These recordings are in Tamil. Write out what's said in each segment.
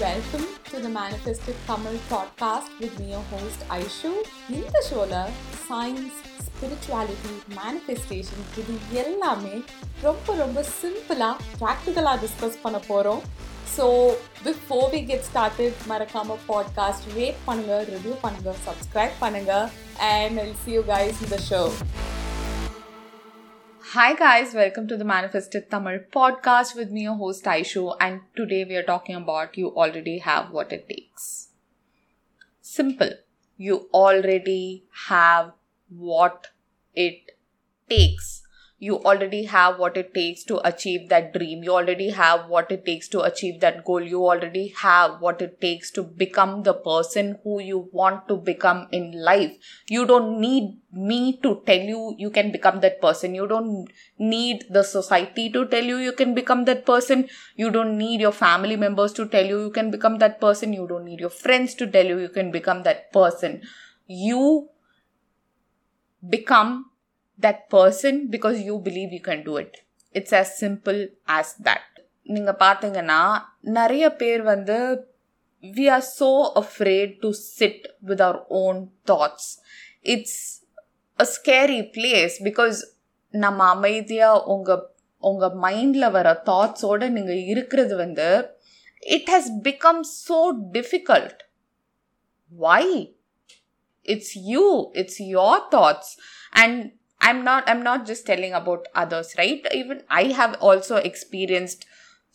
Welcome to the manifestive Tamil podcast with me host Aishu இந்த ஷோவில் சயின்ஸ் ஸ்பிரிச்சுவாலிட்டி மேனிஃபெஸ்டேஷன் இது எல்லாமே ரொம்ப ரொம்ப சிம்பிளாக ப்ராக்டிக்கலாக டிஸ்கஸ் பண்ண போகிறோம் so before we get started மறக்காமல் பாட்காஸ்ட் ரேட் பண்ணுங்கள் ரிவ்யூ பண்ணுங்கள் சப்ஸ்கிரைப் பண்ணுங்கள் and I'll see you guys இந்த show Hi guys, welcome to the Manifested Tamil podcast with me, your host Aishu, and today we are talking about you already have what it takes. Simple. You already have what it takes. You already have what it takes to achieve that dream. You already have what it takes to achieve that goal. You already have what it takes to become the person who you want to become in life. You don't need me to tell you you can become that person. You don't need the society to tell you you can become that person. You don't need your family members to tell you you can become that person. You don't need your friends to tell you you can become that person. You become that person because you believe you can do it. It's as simple as that. நீங்கள் பார்த்தீங்கன்னா நிறைய பேர் வந்து we are so afraid to sit with our own thoughts it's a scary place because நம்ம அமைதியாக உங்கள் உங்கள் மைண்டில் வர தாட்ஸோடு நீங்கள் இருக்கிறது வந்து it has become so difficult why it's you it's your thoughts and i'm not i'm not just telling about others right even i have also experienced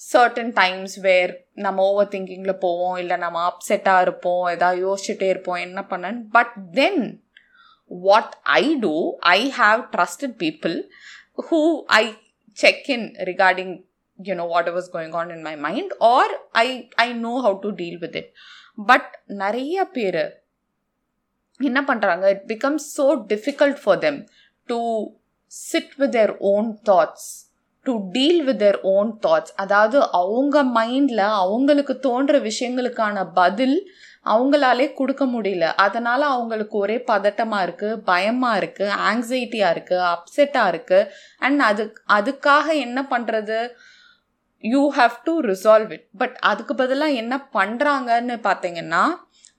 certain times where நம்ம ஓவர் திங்கிங்கில் போவோம் இல்லை நம்ம அப்செட்டாக இருப்போம் ஏதாவது யோசிச்சுட்டே இருப்போம் என்ன பண்ணேன் but then what I do I have trusted people who I check in regarding you know whatever was going on in my mind or i i know how to deal with it but நிறைய பேர் என்ன பண்ணுறாங்க it becomes so difficult for them to sit with their own thoughts to deal with their own thoughts அதாவது அவங்க மைண்டில் அவங்களுக்கு தோன்ற விஷயங்களுக்கான பதில் அவங்களாலே கொடுக்க முடியல. அதனால அவங்களுக்கு ஒரே பதட்டமாக இருக்குது பயமாக இருக்குது ஆங்ஸைட்டியாக இருக்குது அப்செட்டாக இருக்குது அண்ட் அது அதுக்காக என்ன பண்ணுறது you have to resolve it but அதுக்கு பதிலாக என்ன பண்ணுறாங்கன்னு பார்த்தீங்கன்னா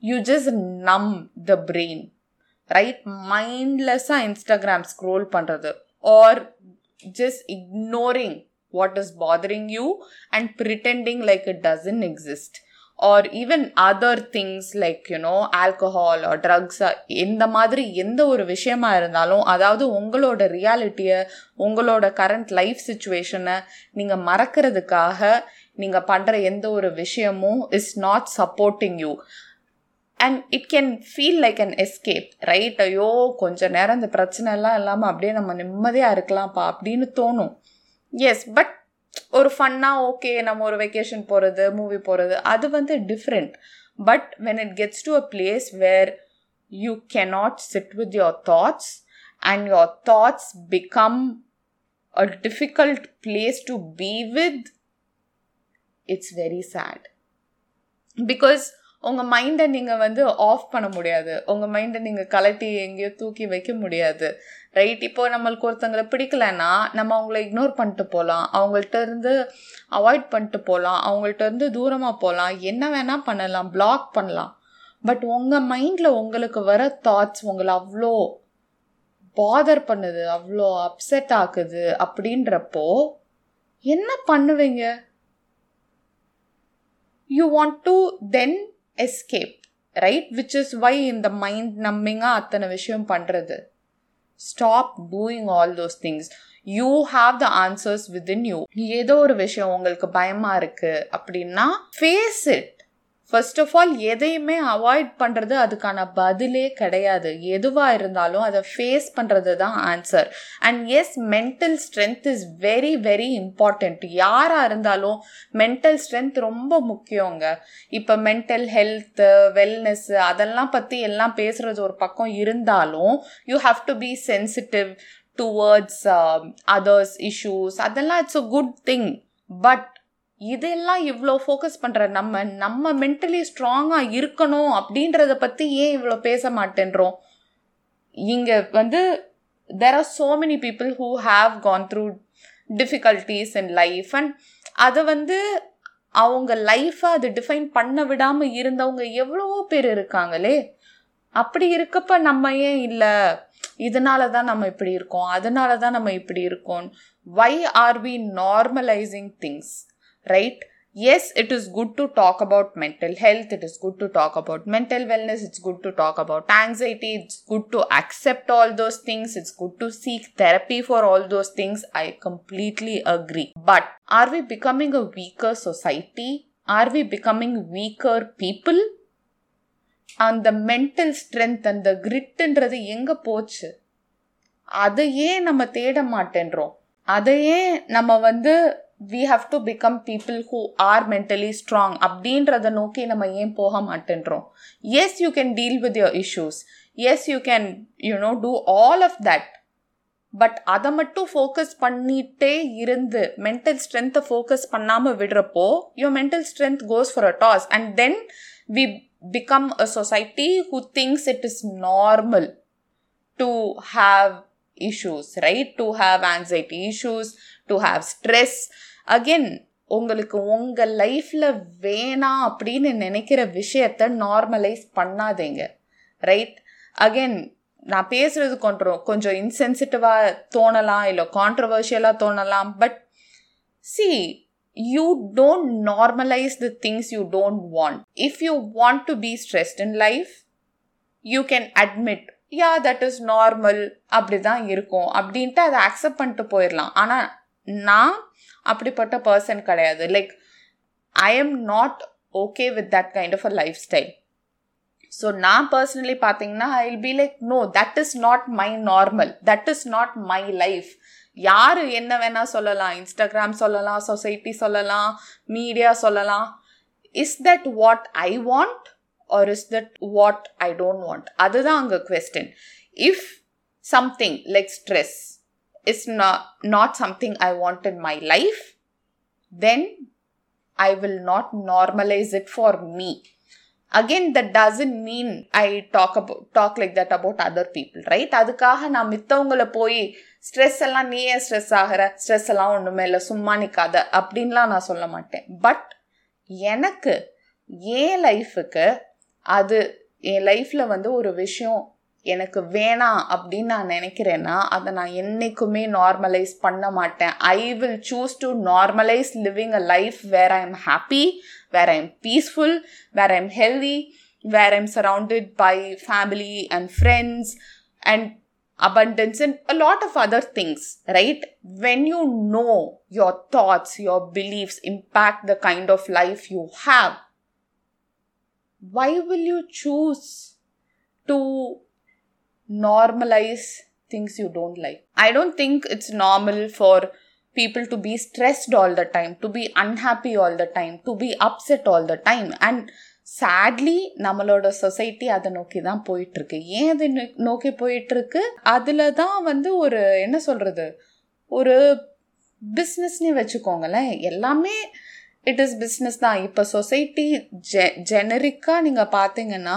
you just numb the brain right மைண்ட்லெஸ்ஸாக Instagram scroll பண்ணுறது or just ignoring what is bothering you and pretending like it doesn't exist or even other things like you know alcohol or drugs இந்த மாதிரி எந்த ஒரு விஷயமா இருந்தாலும் அதாவது உங்களோட ரியாலிட்டியை உங்களோட கரண்ட் லைஃப் சுச்சுவேஷனை நீங்கள் மறக்கிறதுக்காக நீங்கள் பண்ணுற எந்த ஒரு விஷயமும் is not supporting you and it can feel like an escape right ஐயோ கொஞ்ச நேரம் இந்த பிரச்சனை எல்லாம் இல்லாமல் அப்படியே நம்ம நிம்மதியாக இருக்கலாம்ப்பா அப்படின்னு தோணும். எஸ் பட் ஒரு ஃபன்னாக ஓகே நம்ம ஒரு வெக்கேஷன் போகிறது மூவி போகிறது அது வந்து different but when it gets to a place where you cannot sit with your thoughts and your thoughts become a difficult place to be with it's very sad because உங்கள் மைண்டை நீங்கள் வந்து ஆஃப் பண்ண முடியாது. உங்கள் மைண்டை நீங்கள் கலட்டி எங்கேயோ தூக்கி வைக்க முடியாது. ரைட் இப்போ நம்மளுக்கு ஒருத்தங்களை பிடிக்கலன்னா நம்ம அவங்கள இக்னோர் பண்ணிட்டு போகலாம் அவங்கள்ட்ட இருந்து அவாய்ட் பண்ணிட்டு போகலாம் அவங்கள்ட்ட இருந்து தூரமாக போகலாம் என்ன வேணால் பண்ணலாம். பிளாக் பண்ணலாம். பட் உங்கள் மைண்டில் உங்களுக்கு வர தாட்ஸ் உங்களை அவ்வளோ பாதர் பண்ணுது அவ்வளோ அப்செட் ஆக்குது அப்படின்றப்போ என்ன பண்ணுவீங்க? You want to then escape right which is why இந்த மைண்ட் நம்மிங்காக அத்தனை விஷயம் பண்ணுறது stop doing all those things you have the answers within you ஏதோ ஒரு விஷயம் உங்களுக்கு பயமாக இருக்குது அப்படின்னா face it first of all எதையுமே அவாய்ட் பண்ணுறது அதுக்கான பதிலே கிடையாது. எதுவாக இருந்தாலும் அதை ஃபேஸ் பண்ணுறது தான் answer and yes mental strength is very very important யாராக இருந்தாலும் மென்டல் ஸ்ட்ரென்த் ரொம்ப முக்கியங்க. இப்போ மென்டல் ஹெல்த்து வெல்னஸ்ஸு அதெல்லாம் பற்றி எல்லாம் பேசுகிறது ஒரு பக்கம் இருந்தாலும் you have to be sensitive towards others issues அதெல்லாம் it's a good thing but இதெல்லாம் இவ்வளோ ஃபோக்கஸ் பண்ணுற நம்ம நம்ம மென்டலி ஸ்ட்ராங்காக இருக்கணும் அப்படின்றத பற்றி ஏன் இவ்வளோ பேச மாட்டேன்றோம்? இங்கே வந்து there are so many people who have gone through difficulties in life and அதை வந்து அவங்க லைஃப்பை அது டிஃபைன் பண்ண விடாமல் இருந்தவங்க எவ்வளவோ பேர் இருக்காங்களே? அப்படி இருக்கப்ப நம்ம ஏன் இல்லை? இதனால தான் நம்ம இப்படி இருக்கோம் அதனால தான் நம்ம இப்படி இருக்கோம். Why are we normalising things right yes it is good to talk about mental health it is good to talk about mental wellness it's good to talk about anxiety it's good to accept all those things it's good to seek therapy for all those things i completely agree but are we becoming a weaker society are we becoming weaker people அந்த மென்டல் ஸ்ட்ரென்த் அந்த கிரிட்டுன்றது எங்க போச்சு அதையே நம்ம தேட மாட்டேன்றோம் அதையே நம்ம வந்து we have to become people who are mentally strong அப்படின்றத நோக்கி நம்ம ஏன் போக மாட்டேன்றோம்? Yes you can deal with your issues yes you can you know do all of that but அதை மட்டும் ஃபோக்கஸ் பண்ணிட்டே இருந்து மென்டல் ஸ்ட்ரென்த்தை ஃபோக்கஸ் பண்ணாமல் விடுறப்போ your mental strength goes for a toss and then we become a society who thinks it is normal to have issues right? To have anxiety issues to have stress again உங்களுக்கு உங்கள் லைஃப்பில் வேணாம் அப்படின்னு நினைக்கிற விஷயத்த நார்மலைஸ் பண்ணாதீங்க. ரைட் அகெயின் நான் பேசுகிறது கொஞ்சம் கொஞ்சம் இன்சென்சிட்டிவாக தோணலாம் இல்லை கான்ட்ரவர்ஷியலாக தோணலாம் but see you don't normalise the things you don't want if you want to be stressed in life you can admit yeah that is normal அப்படி தான் இருக்கும். அப்படின்ட்டு அதை அக்செப்ட் பண்ணிட்டு போயிடலாம். ஆனால் நான் அப்படிப்பட்ட பர்சன் கிடையாது. Like I am not okay with that kind of a lifestyle so நான் பர்சனலி பார்த்தீங்கன்னா I will be like no that is not my normal that is not my life யார் என்ன வேணால் சொல்லலாம். இன்ஸ்டாகிராம் சொல்லலாம் சொசைட்டி சொல்லலாம் மீடியா சொல்லலாம். Is that what I want or is that what I don't want அதுதான் அங்கே question if something like stress is not something I want in my life then I will not normalize it for me again that doesn't mean I talk about talk like that about other people right அதுக்காக நான் மித்தவங்களை போய் ஸ்ட்ரெஸ் எல்லாம் நீ ஏன் ஸ்ட்ரெஸ் ஆகிற? ஸ்ட்ரெஸ் எல்லாம் ஒன்றுமே இல்லை சும்மா நிற்காத அப்படின்லாம் நான் சொல்ல மாட்டேன். பட் எனக்கு என் லைஃபுக்கு அது என் லைஃப்பில் வந்து ஒரு விஷயம் எனக்கு வேணாம் அப்படின்னு நான் நினைக்கிறேன்னா அதை நான் என்றைக்குமே நார்மலைஸ் பண்ண மாட்டேன் I will choose to normalise living a life where I am happy where I am peaceful where I am healthy where I am surrounded by family and friends and abundance and a lot of other things, right? When you know your thoughts, your beliefs impact the kind of life you have, why will you choose to normalize things you don't like? I don't think it's normal for people to be stressed all the time, to be unhappy all the time, to be upset all the time. And sadly நம்மளோட சொசைட்டி அதை நோக்கி தான் போயிட்டுருக்கு ஏன் அது நோக்கி போயிட்டுருக்கு அதில் தான் வந்து ஒரு என்ன சொல்கிறது ஒரு பிஸ்னஸ்னே வச்சுக்கோங்களேன் எல்லாமே இட் இஸ் பிஸ்னஸ் தான் இப்போ சொசைட்டி ஜெ ஜெனரிக்காக நீங்கள் பார்த்தீங்கன்னா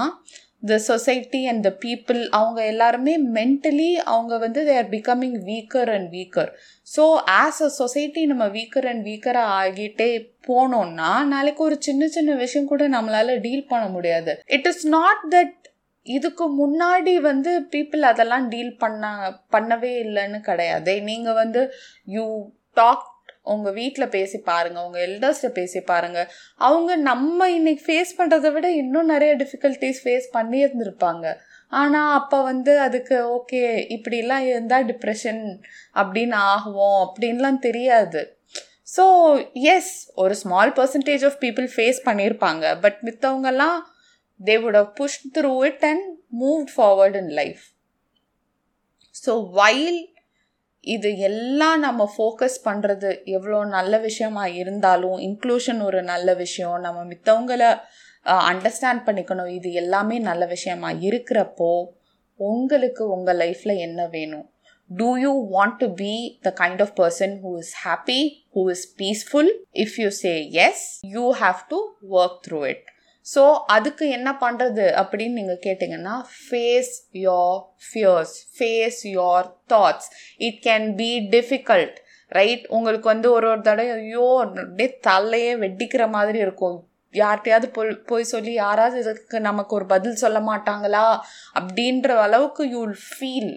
the society and the people அவங்க எல்லாருமே மென்டலி அவங்க வந்து they are becoming weaker and weaker so as a society நம்ம வீக்கர் அண்ட் வீக்கராக ஆகிட்டே போனோம்னா நாளைக்கு ஒரு சின்ன சின்ன விஷயம் கூட நம்மளால டீல் பண்ண முடியாது. இட் இஸ் நாட் தட் இதுக்கு முன்னாடி வந்து பீப்புள் அதெல்லாம் டீல் பண்ண பண்ணவே இல்லைன்னு கிடையாது. நீங்கள் வந்து யூ டாக் உங்கள் வீட்டில் பேசி பாருங்கள் உங்கள் எல்டர்ஸ்ட்டை பேசி பாருங்கள் அவங்க நம்ம இன்னைக்கு ஃபேஸ் பண்ணுறதை விட இன்னும் நிறைய டிஃபிகல்ட்டிஸ் ஃபேஸ் பண்ணி இருந்திருப்பாங்க ஆனால் அப்போ வந்து அதுக்கு ஓகே இப்படிலாம் இருந்தால் டிப்ரெஷன் அப்படின்னு ஆகுவோம் அப்படின்லாம் தெரியாது. ஸோ எஸ் ஒரு small percentage of people face பண்ணியிருப்பாங்க. But மித்தவங்கெல்லாம் they would have push through it and move forward in life so while இது எல்லாம் நம்ம ஃபோக்கஸ் பண்ணுறது எவ்வளோ நல்ல விஷயமா இருந்தாலும் இன்க்ளூஷன் ஒரு நல்ல விஷயம். நம்ம மித்தவங்களை அண்டர்ஸ்டாண்ட் பண்ணிக்கணும். இது எல்லாமே நல்ல விஷயமா இருக்கிறப்போ உங்களுக்கு உங்கள் லைஃப்பில் என்ன வேணும்? Do you want to be the kind of person who is happy who is peaceful if you say yes you have to work through it so அதுக்கு என்ன பண்ணுறது அப்படின்னு நீங்கள் கேட்டிங்கன்னா face your fears face your thoughts it can be difficult right உங்களுக்கு வந்து ஒரு ஒரு தடவை ஐயோ அப்படியே தலையே வெட்டிக்கிற மாதிரி இருக்கும். யார்கிட்டயாவது போய் போய் சொல்லி யாராவது இதுக்கு நமக்கு ஒரு பதில் சொல்ல மாட்டாங்களா? அப்படின்ற அளவுக்கு you'll feel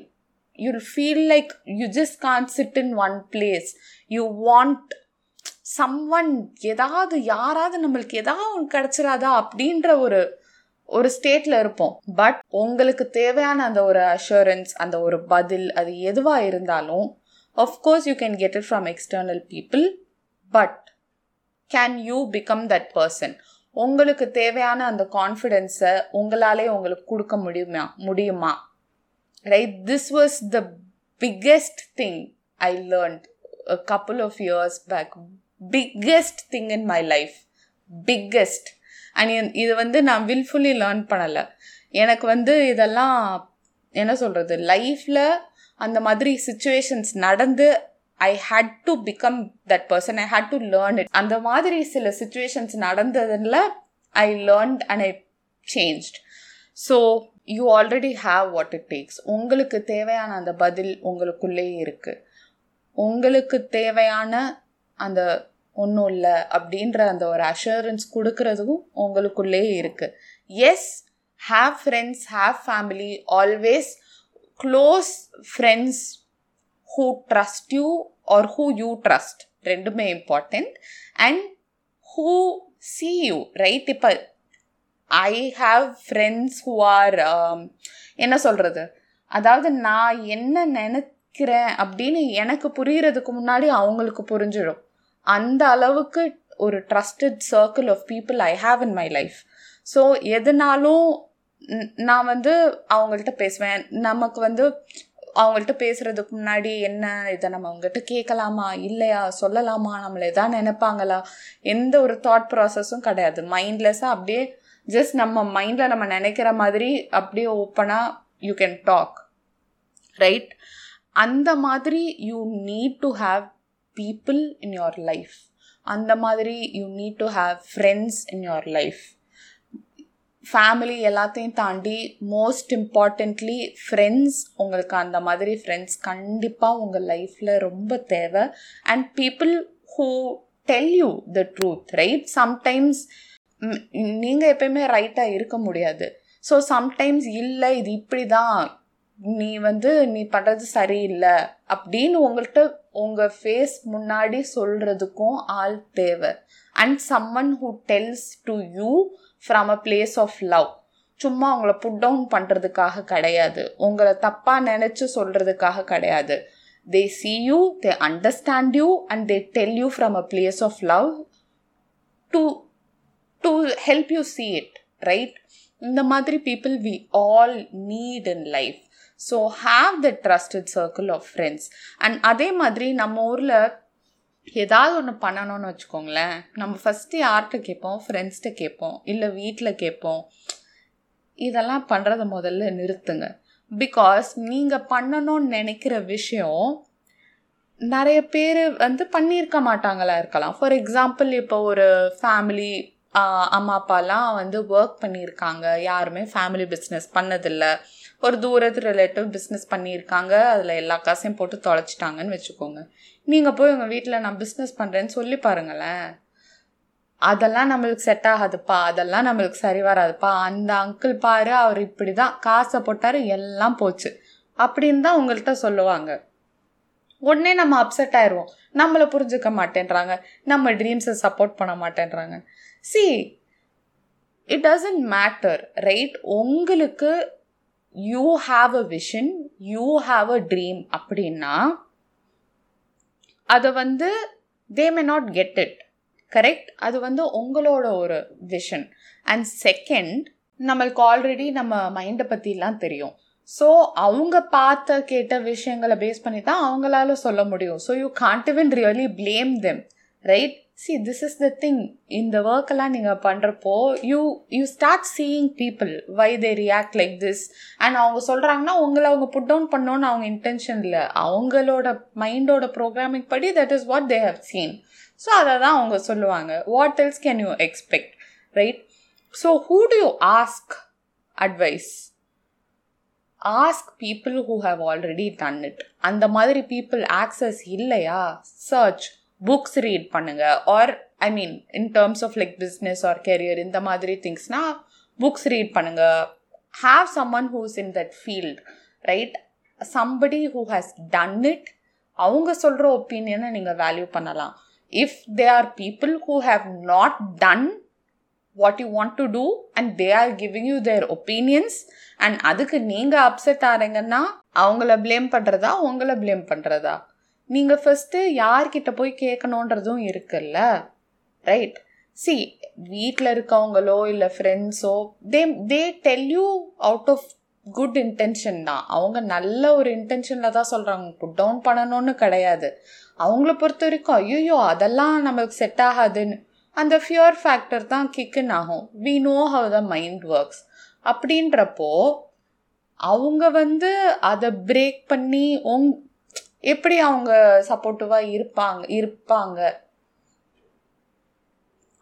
you'll feel like you just can sit in one place you want someone ஏதாவது யாராவது நம்மளுக்கு ஏதாவது ஒன்று கிடச்சிடாதா அப்படின்ற ஒரு ஒரு ஸ்டேட்ல இருப்போம். பட் உங்களுக்கு தேவையான அந்த ஒரு அஷூரன்ஸ் அந்த ஒரு பதில் அது எதுவாக இருந்தாலும் of course you can get it from external people but can you become that person உங்களுக்கு தேவையான அந்த கான்ஃபிடென்ஸை உங்களாலே உங்களுக்கு கொடுக்க முடியுமா முடியுமா? Right this was the biggest thing I learned couple of years back biggest thing in my life biggest and இது வந்து நான் வில்ஃபுல்லி லேர்ன் பண்ணலை. எனக்கு வந்து இதெல்லாம் என்ன சொல்கிறது லைஃப்பில் அந்த மாதிரி சுச்சுவேஷன்ஸ் நடந்து I had to become that person I had to learn it அந்த மாதிரி சில situations நடந்ததில் I learn and I changed so you already have what it takes உங்களுக்கு தேவையான அந்த பதில் உங்களுக்குள்ளேயே இருக்குது உங்களுக்கு தேவையான அந்த ஒன்றும் இல்லை அப்படின்ற அந்த ஒரு அஷூரன்ஸ் கொடுக்கறதும் உங்களுக்குள்ளே இருக்குது yes have friends have family always close friends who trust you or who you trust ரெண்டுமே important and who see you right இப்போ I have friends who are என்ன சொல்கிறது அதாவது நான் என்ன நினைக்கிறேன் அப்படின்னு எனக்கு புரிகிறதுக்கு முன்னாடி அவங்களுக்கு புரிஞ்சிடும். அந்த அளவுக்கு ஒரு trusted circle of people I have in my life so எதுனாலும் நான் வந்து அவங்கள்ட்ட பேசுவேன். நமக்கு வந்து அவங்கள்ட்ட பேசுறதுக்கு முன்னாடி என்ன இதை நம்ம அவங்ககிட்ட கேட்கலாமா இல்லையா சொல்லலாமா நம்மளை எதாவது நினைப்பாங்களா? எந்த ஒரு தாட் ப்ராசஸும் கிடையாது. மைண்ட்லெஸ்ஸாக அப்படியே ஜஸ்ட் நம்ம மைண்டில் நம்ம நினைக்கிற மாதிரி அப்படியே ஓப்பனாக யூ கேன் டாக் ரைட் அந்த மாதிரி you need to have people in your life அந்த மாதிரி you need to have friends in your life family எல்லாத்தையும் தாண்டி மோஸ்ட் இம்பார்ட்டண்ட்லி ஃப்ரெண்ட்ஸ் உங்களுக்கு அந்த மாதிரி ஃப்ரெண்ட்ஸ் கண்டிப்பாக உங்கள் லைஃப்பில் ரொம்ப தேவை. And people who tell you the truth right sometimes நீங்கள் எப்பயுமே ரைட்டாக இருக்க முடியாது. ஸோ சம்டைம்ஸ் இல்லை இது இப்படி தான் நீ வந்து நீ பண்ணுறது சரியில்லை. அப்படின்னு உங்கள்கிட்ட உங்கள் ஃபேஸ் முன்னாடி சொல்கிறதுக்கும் ஆள் தேவை. And someone who tells to you from a place of love சும்மா உங்களை புட் டவுன் பண்ணுறதுக்காக கிடையாது. உங்களை தப்பாக நினச்சி சொல்கிறதுக்காக கிடையாது. They see you they understand you and they tell you from a place of love to to help you see it right இந்த மாதிரி people we all need in life so have the trusted circle of friends and அதே மாதிரி நம்ம ஊரில் ஏதாவது ஒன்று பண்ணணும்னு வச்சுக்கோங்களேன். நம்ம ஃபஸ்ட்டு யார்கிட்ட கேட்போம்? ஃப்ரெண்ட்ஸ்கிட்ட கேட்போம். இல்லை வீட்டில் கேட்போம். இதெல்லாம் பண்ணுறத முதல்ல நிறுத்துங்க. பிகாஸ் நீங்கள் பண்ணணும்னு நினைக்கிற விஷயம் நிறைய பேர் வந்து பண்ணியிருக்க மாட்டாங்களா இருக்கலாம். ஃபார் எக்ஸாம்பிள் இப்போ ஒரு ஃபேமிலி அம்மா அப்பாலாம் வந்து ஒர்க் பண்ணியிருக்காங்க. யாருமே ஃபேமிலி பிஸ்னஸ் பண்ணதில்லை. ஒரு தூரத்து ரிலேட்டிவ் பிஸ்னஸ் பண்ணியிருக்காங்க. அதில் எல்லா காசையும் போட்டு தொலைச்சிட்டாங்கன்னு வச்சுக்கோங்க. நீங்கள் போய் உங்கள் வீட்டில் நான் பிஸ்னஸ் பண்ணுறேன்னு சொல்லி பாருங்களேன். அதெல்லாம் நம்மளுக்கு செட் ஆகாதுப்பா. அதெல்லாம் நம்மளுக்கு சரி வராதுப்பா. அந்த அங்கிள் பாரு அவர் இப்படி தான் காசை போட்டார் எல்லாம் போச்சு. அப்படின்னு தான் உங்கள்கிட்ட சொல்லுவாங்க. உடனே நம்ம அப்செட் ஆயிடுவோம் நம்மளை புரிஞ்சுக்க மாட்டேன்றாங்க. நம்ம ட்ரீம்ஸை சப்போர்ட் பண்ண மாட்டேன்றாங்க. See it doesn't matter right உங்களுக்கு you have a vision you have a dream அப்படின்னா அதை வந்து they may not get it correct அது வந்து உங்களோட ஒரு விஷன் அண்ட் செகண்ட் நம்மளுக்கு ஆல்ரெடி நம்ம மைண்டை பற்றிலாம் தெரியும். ஸோ அவங்க பார்த்த கேட்ட விஷயங்களை பேஸ் பண்ணி தான் அவங்களால சொல்ல முடியும். So you can't even really blame them right see this is the thing இந்த ஒர்க்கெல்லாம் நீங்கள் பண்ணுறப்போ you you start seeing people why they react like this and அவங்க சொல்கிறாங்கன்னா உங்களை அவங்க புட் டவுன் பண்ணோன்னு அவங்க இன்டென்ஷன் இல்லை. அவங்களோட மைண்டோட ப்ரோக்ராமிங் படி that is what they have seen so அதை தான் அவங்க சொல்லுவாங்க. What else can you expect right so who do you ask advice ask people who have already done it அந்த மாதிரி பீப்புள் ஆக்சஸ் இல்லையா? சர்ச் புக்ஸ் ரீட் பண்ணுங்க. Or I mean in terms of like business or career இந்த மாதிரி திங்ஸ்னா புக்ஸ் ரீட் பண்ணுங்க. Have someone who's in that field right somebody who has done it அவங்க சொல்கிற ஒப்பீனியனை நீங்கள் வேல்யூ பண்ணலாம். If they are people who have not done what you want to do and they are giving you their opinions and அதுக்கு நீங்கள் அப்செட் ஆகிறீங்கன்னா அவங்கள ப்ளேம் பண்ணுறதா உங்களை ப்ளேம் பண்ணுறதா நீங்கள் ஃபஸ்ட்டு யார்கிட்ட போய் கேட்கணுன்றதும் இருக்குல்ல? ரைட் சி வீட்டில் இருக்கவங்களோ இல்லை ஃப்ரெண்ட்ஸோ they they tell you out of good intention தான். அவங்க நல்ல ஒரு இன்டென்ஷனில் தான் சொல்கிறாங்க புட் டவுன் பண்ணணும்னு கிடையாது. அவங்கள பொறுத்த வரைக்கும் ஐயோ அதெல்லாம் நமக்கு செட் ஆகாதுன்னு அந்த ஃபியர் ஃபேக்டர் தான் கிக்குன்னு ஆகும். We know how the mind works அப்படின்றப்போ அவங்க வந்து அதை பிரேக் பண்ணி உங் எப்படி அவங்க சப்போர்ட்டிவாக இருப்பாங்க இருப்பாங்க?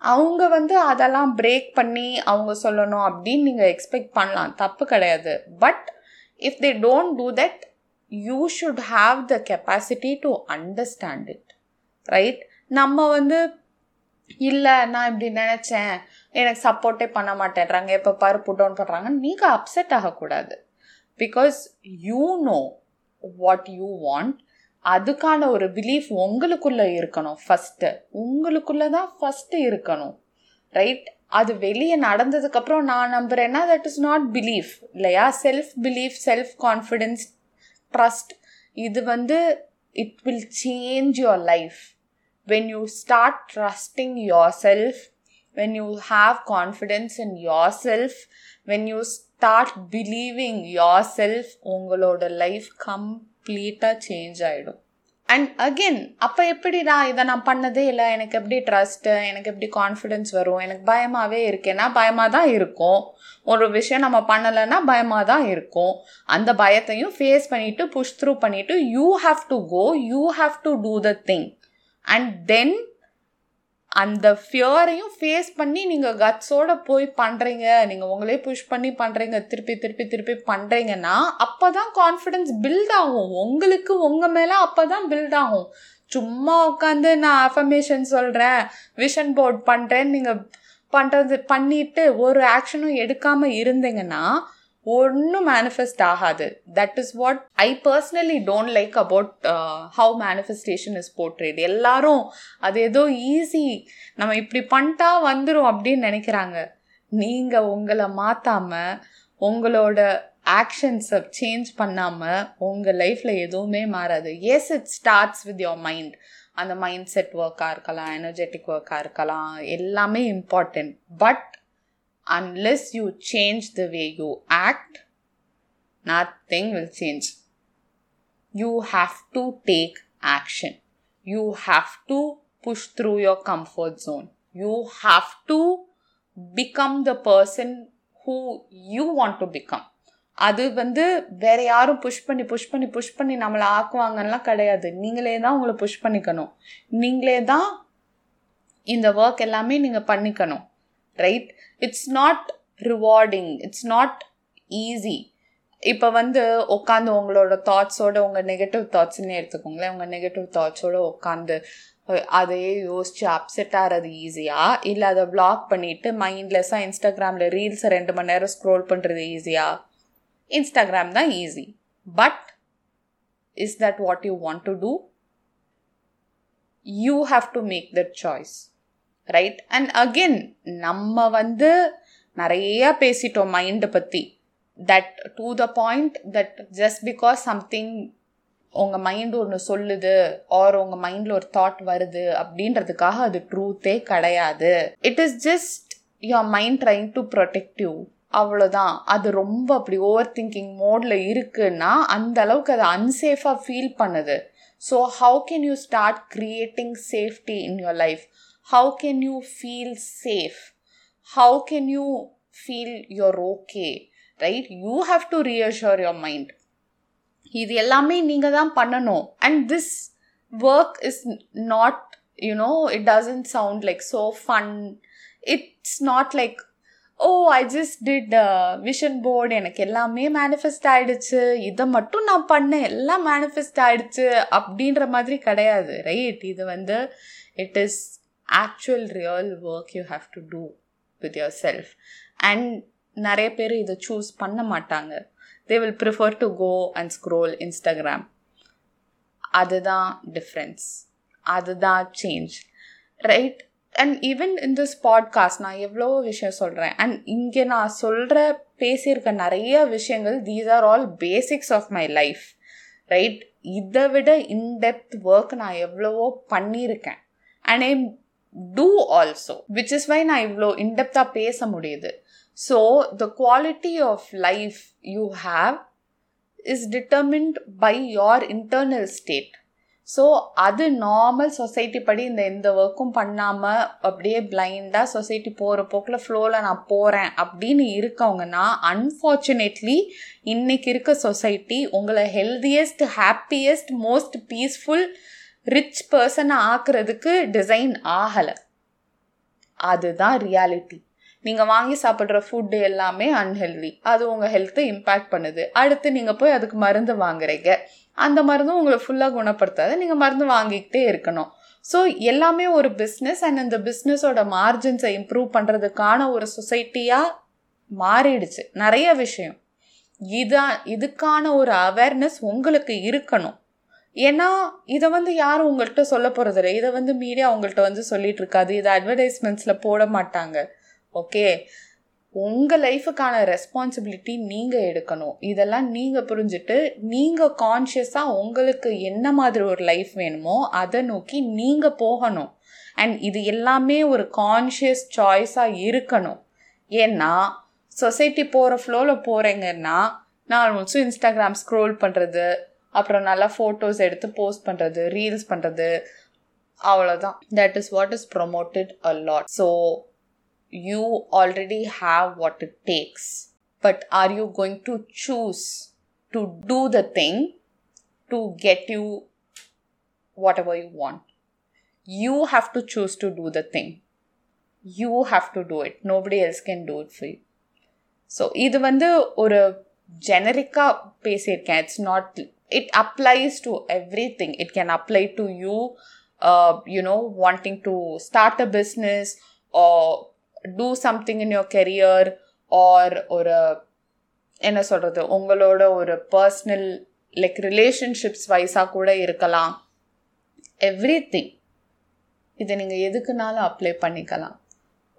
அவங்க வந்து அதெல்லாம் பிரேக் பண்ணி அவங்க சொல்லணும் அப்படின்னு நீங்கள் எக்ஸ்பெக்ட் பண்ணலாம். தப்பு கிடையாது. But if they don't do that you should have the capacity to understand it right நம்ம வந்து இல்லை நான் இப்படி நினச்சேன். எனக்கு சப்போர்ட்டே பண்ண மாட்டேன்றாங்க. எப்போ பாரு புட் டவுன் பண்ணுறாங்க நீங்கள் அப்செட் ஆகக்கூடாது. Because you know what you want அதுக்கான ஒரு பிலீஃப் உங்களுக்குள்ளே இருக்கணும். ஃபஸ்ட்டு உங்களுக்குள்ளே தான் ஃபஸ்ட்டு இருக்கணும். ரைட் அது வெளியே நடந்ததுக்கப்புறம் நான் நம்புகிறேன்னா தட் இஸ் நாட் பிலீஃப் இல்லையா? Self belief self confidence trust இது வந்து it will change your life when you start trusting yourself when you when you have confidence in yourself, when you start believing yourself, உங்களோட லைஃப் கம்ப்ளீட்டாக சேஞ்ச் ஆகிடும் அண்ட் அகெயின் அப்போ எப்படிடா இதை நான் பண்ணதே இல்லை? எனக்கு எப்படி ட்ரஸ்ட்டு எனக்கு எப்படி கான்ஃபிடென்ஸ் வரும்? எனக்கு பயமாகவே இருக்கேன்னா பயமாக தான் இருக்கும். ஒரு விஷயம் நம்ம பண்ணலைன்னா பயமாக தான் இருக்கும். அந்த பயத்தையும் ஃபேஸ் பண்ணிவிட்டு புஷ் த்ரூ பண்ணிவிட்டு you have to go you have to do the thing and then அந்த ஃபியரையும் ஃபேஸ் பண்ணி நீங்கள் கட்ஸோட போய் பண்ணுறீங்க நீங்கள் உங்களே புஷ் பண்ணி பண்ணுறீங்க திருப்பி திருப்பி திருப்பி பண்ணுறீங்கன்னா அப்போ தான் கான்ஃபிடென்ஸ் பில்ட் ஆகும். உங்களுக்கு உங்கள் மேலே அப்போ தான் பில்ட் ஆகும். சும்மா உட்காந்து நான் அஃபர்மேஷன் சொல்கிறேன் விஷன் போர்ட் பண்ணுறேன்னு நீங்கள் பண்ணுறது பண்ணிட்டு ஒரு ஆக்ஷனும் எடுக்காமல் இருந்தீங்கன்னா ஒன்றும் மேனிஃபெஸ்ட் ஆகாது. That is what I personally don't like about how manifestation is portrayed எல்லாரும் அது ஏதோ ஈஸி நம்ம இப்படி பண்ணிட்டா வந்துடும் அப்படின்னு நினைக்கிறாங்க. நீங்கள் உங்களை மாற்றாமல் உங்களோட ஆக்ஷன்ஸை சேஞ்ச் பண்ணாமல் உங்கள் லைஃப்பில் எதுவுமே மாறாது. Yes it starts with your mind அந்த மைண்ட் செட் ஒர்க்காக இருக்கலாம் எனர்ஜெட்டிக் ஒர்க்காக இருக்கலாம் எல்லாமே important but unless you change the way you act, nothing will change. You have to take action. You have to push through your comfort zone. You have to become the person who you want to become. அது வந்து வேற யாரும் புஷ் பண்ணி புஷ் பண்ணி புஷ் பண்ணி நம்மளை ஆக்குவாங்கலாம் கிடையாது நீங்களே தான் உங்களை புஷ் பண்ணிக்கணும் நீங்களே தான் இந்த ஒர்க் எல்லாமே நீங்கள் பண்ணிக்கணும் right it's not rewarding it's not easy இப்போ வந்து உட்காந்து உங்களோட தாட்ஸோட உங்கள் நெகட்டிவ் தாட்ஸ்ன்னு எடுத்துக்கோங்களேன். உங்கள் நெகட்டிவ் தாட்ஸோட உட்காந்து அதையே யோசிச்சு அப்செட் ஆகிறது ஈஸியா இல்லை அதை பிளாக் பண்ணிட்டு மைண்ட்லெஸ்ஸாக இன்ஸ்டாகிராமில் ரீல்ஸை ரெண்டு மணி நேரம் ஸ்க்ரோல் பண்ணுறது ஈஸியா இன்ஸ்டாகிராம் தான் easy but is that what you want to do you have to make that choice right and again நம்ம வந்து நிறைய பேசிட்டோம் மைண்டை பற்றி that to the point that just because something உங்கள் மைண்டு ஒன்று சொல்லுது ஆர் உங்கள் மைண்டில் ஒரு தாட் வருது அப்படின்றதுக்காக அது ட்ரூத்தே கிடையாது. It is just your mind trying to protect you அவ்வளோதான் அது ரொம்ப அப்படி ஓவர் திங்கிங் மோடில் இருக்குன்னா அந்த அளவுக்கு அது அன்சேஃபாக ஃபீல் பண்ணுது. So how can you start creating safety in your life how can you feel safe? How can you feel you're okay? Right? You have to reassure your mind. இது எல்லாமே நீங்கள் தான் பண்ணணும். And this work is not you know it doesn't sound like so fun it's not like oh I just did vision board எனக்கு எல்லாமே மேனிஃபெஸ்ட் ஆகிடுச்சு இதை மட்டும் நான் பண்ணேன். எல்லாம் மேனிஃபெஸ்ட் ஆகிடுச்சு அப்படின்ற மாதிரி கிடையாது. ரைட் இது வந்து it is actual real work you have to do with yourself and நிறைய பேர் இதை சூஸ் பண்ண மாட்டாங்க. They will prefer to go and scroll Instagram அதுதான் டிஃப்ரென்ஸ் அதுதான் change right and even in this podcast நான் எவ்வளோ விஷயம் சொல்கிறேன் அண்ட் இங்கே நான் சொல்கிற பேசியிருக்க நிறைய விஷயங்கள் these are all basics of my life right இதை விட இன்டெப்த் ஒர்க் நான் எவ்வளவோ பண்ணியிருக்கேன். And I'm to also which is why நான் இவ்வளோ இன்டெப்த்தாக பேச முடியுது. So the quality of life you have is determined by your internal state so அது நார்மல் சொசைட்டி படி இந்த எந்த ஒர்க்கும் பண்ணாமல் அப்படியே பிளைண்டாக சொசைட்டி போகிற போக்கில் ஃப்ளோவில் நான் போகிறேன் அப்படின்னு இருக்கவங்கன்னா அன்ஃபார்ச்சுனேட்லி இன்னைக்கு இருக்க சொசைட்டி உங்களை healthiest happiest most peaceful rich பர்சனை ஆக்குறதுக்கு டிசைன் ஆகலை. அதுதான் ரியாலிட்டி நீங்கள் வாங்கி சாப்பிட்ற ஃபுட்டு எல்லாமே அன்ஹெல்தி அது உங்கள் ஹெல்த்தை இம்பேக்ட் பண்ணுது. அடுத்து நீங்கள் போய் அதுக்கு மருந்து வாங்குறீங்க. அந்த மருந்தும் உங்களை ஃபுல்லாக குணப்படுத்தாது. நீங்கள் மருந்து வாங்கிக்கிட்டே இருக்கணும். ஸோ எல்லாமே ஒரு பிஸ்னஸ் அண்ட் அந்த பிஸ்னஸோட மார்ஜின்ஸை இம்ப்ரூவ் பண்ணுறதுக்கான ஒரு சொசைட்டியாக மாறிடுச்சு. நிறைய விஷயம். இதான் இதுக்கான ஒரு அவேர்னஸ் உங்களுக்கு இருக்கணும். ஏன்னா இதை வந்து யாரும் உங்கள்கிட்ட சொல்ல போகிறதில்ல இதை வந்து மீடியா உங்கள்கிட்ட வந்து சொல்லிட்டு இருக்காது. இதை அட்வர்டைஸ்மெண்ட்ஸில் போட மாட்டாங்க. ஓகே? உங்கள் லைஃபுக்கான ரெஸ்பான்சிபிலிட்டி நீங்கள் எடுக்கணும். இதெல்லாம் நீங்கள் புரிஞ்சுட்டு நீங்கள் கான்ஷியஸாக உங்களுக்கு என்ன மாதிரி ஒரு லைஃப் வேணுமோ அதை நோக்கி நீங்கள் போகணும். அண்ட் இது எல்லாமே ஒரு கான்ஷியஸ் சாய்ஸாக இருக்கணும். ஏன்னா சொசைட்டி போகிற ஃப்ளோவில் போகிறீங்கன்னா நான் ஆல்மோஸ்ட் இன்ஸ்டாகிராம் ஸ்க்ரோல் பண்ணுறது அப்புறம் நல்லா ஃபோட்டோஸ் எடுத்து போஸ்ட் பண்ணுறது ரீல்ஸ் பண்ணுறது அவ்வளோதான் that is what is promoted a lot so you already have what it takes. But are you going to choose to do the thing to get you whatever you want? You have to choose to do the thing. You have to do it. Nobody else can do it for you. So இது வந்து ஒரு ஜெனரிக்காக பேசியிருக்கேன் it's not it applies to everything it can apply to you you know wanting to start a business do something in your career or ஒரு என்ன சொல்கிறது உங்களோட ஒரு பர்சனல் லைக் ரிலேஷன்ஷிப்ஸ் வைஸாக கூட இருக்கலாம். எவ்ரி திங் இதை நீங்கள் எதுக்குனாலும் அப்ளை பண்ணிக்கலாம்.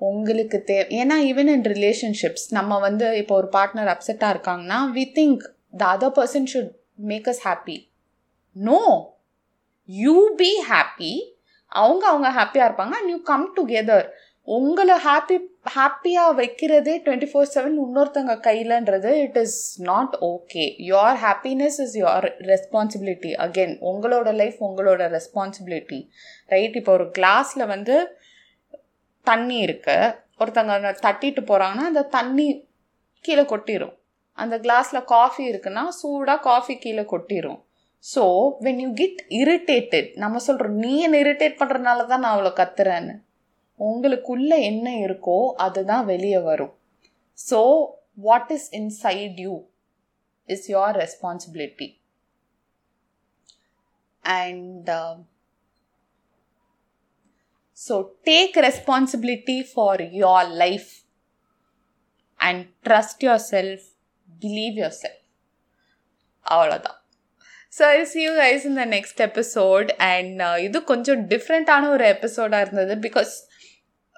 உங்களுக்கு தே ஏன்னா ஈவன் இன் ரிலேஷன்ஷிப்ஸ் நம்ம வந்து இப்போ ஒரு பார்ட்னர் அப்செட்டாக இருக்காங்கன்னா we think the other person should make us happy no you be happy அவங்க அவங்க ஹாப்பியாக இருப்பாங்க. அண்ட் யூ கம் டுகெதர் உங்களை ஹாப்பி ஹாப்பியாக வைக்கிறதே டுவெண்ட்டி ஃபோர் செவன் இன்னொருத்தங்க கையிலன்றது it is not okay your happiness is your responsibility again உங்களோட லைஃப் உங்களோட ரெஸ்பான்சிபிலிட்டி ரைட் இப்போ ஒரு கிளாஸில் வந்து தண்ணி இருக்கு. ஒருத்தங்க தட்டிட்டு போகிறாங்கன்னா அந்த தண்ணி கீழே கொட்டிடும் அந்த கிளாஸில் காஃபி இருக்குன்னா சூடாக காஃபி கீழே கொட்டிடும் so when you get irritated நம்ம சொல்கிறோம் நீ என்னை இரிட்டேட் பண்ணுறதுனால தான் நான் அவ்வளோ கத்துறேன்னு. உங்களுக்குள்ள என்ன இருக்கோ அதுதான் வெளியே வரும். So what is inside you is your responsibility and so take responsibility for your life and trust yourself believe yourself அவ்வளோதான் so I see you guys இந்த நெக்ஸ்ட் எபிசோட் அண்ட் இது கொஞ்சம் டிஃப்ரெண்ட்டான ஒரு எபிசோடாக இருந்தது because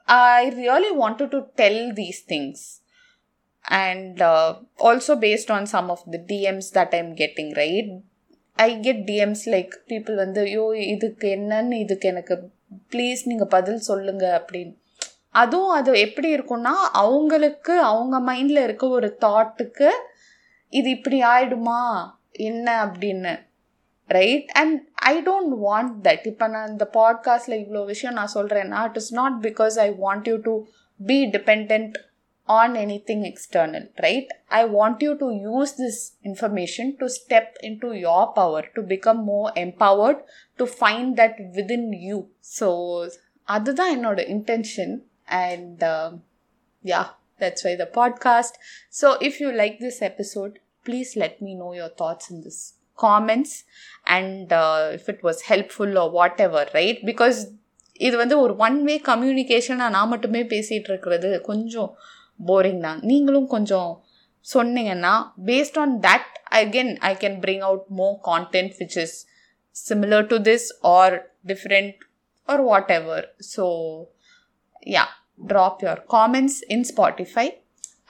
I really wanted to tell these things And uh, also based on some of the DMs that I'm getting, right? I get DMs like people வந்து ஐயோ இதுக்கு என்னன்னு இதுக்கு எனக்கு ப்ளீஸ் நீங்கள் பதில் சொல்லுங்க அப்படின்னு. அதுவும் அது எப்படி இருக்கும்னா அவங்களுக்கு அவங்க மைண்டில் இருக்க ஒரு தாட்டுக்கு இது இப்படி ஆயிடுமா என்ன அப்படின்னு right and I don't want that இப்போ நான் இந்த பாட்காஸ்டில் இவ்வளோ விஷயம் நான் சொல்கிறேன்னா it is not because I want you to be depend on anything external, right? I want you to use this information to step into your power, to become more empowered, to find that within you. So, அதுதான் என்னோட intention and yeah That's why the podcast. So if you like this episode, please let me know your thoughts in this comments and uh, if it was helpful or whatever, right? Because இது வந்து ஒரு ஒன் வே கம்யூனிகேஷனாக நான் மட்டுமே பேசிகிட்டு இருக்கிறது கொஞ்சம் போரிங் தான் நீங்களும் கொஞ்சம் சொன்னீங்கன்னா based on that again I can bring out more content which is similar to this or different or whatever so yeah drop your comments in Spotify.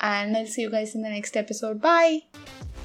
And I'll see you guys in the next episode. Bye.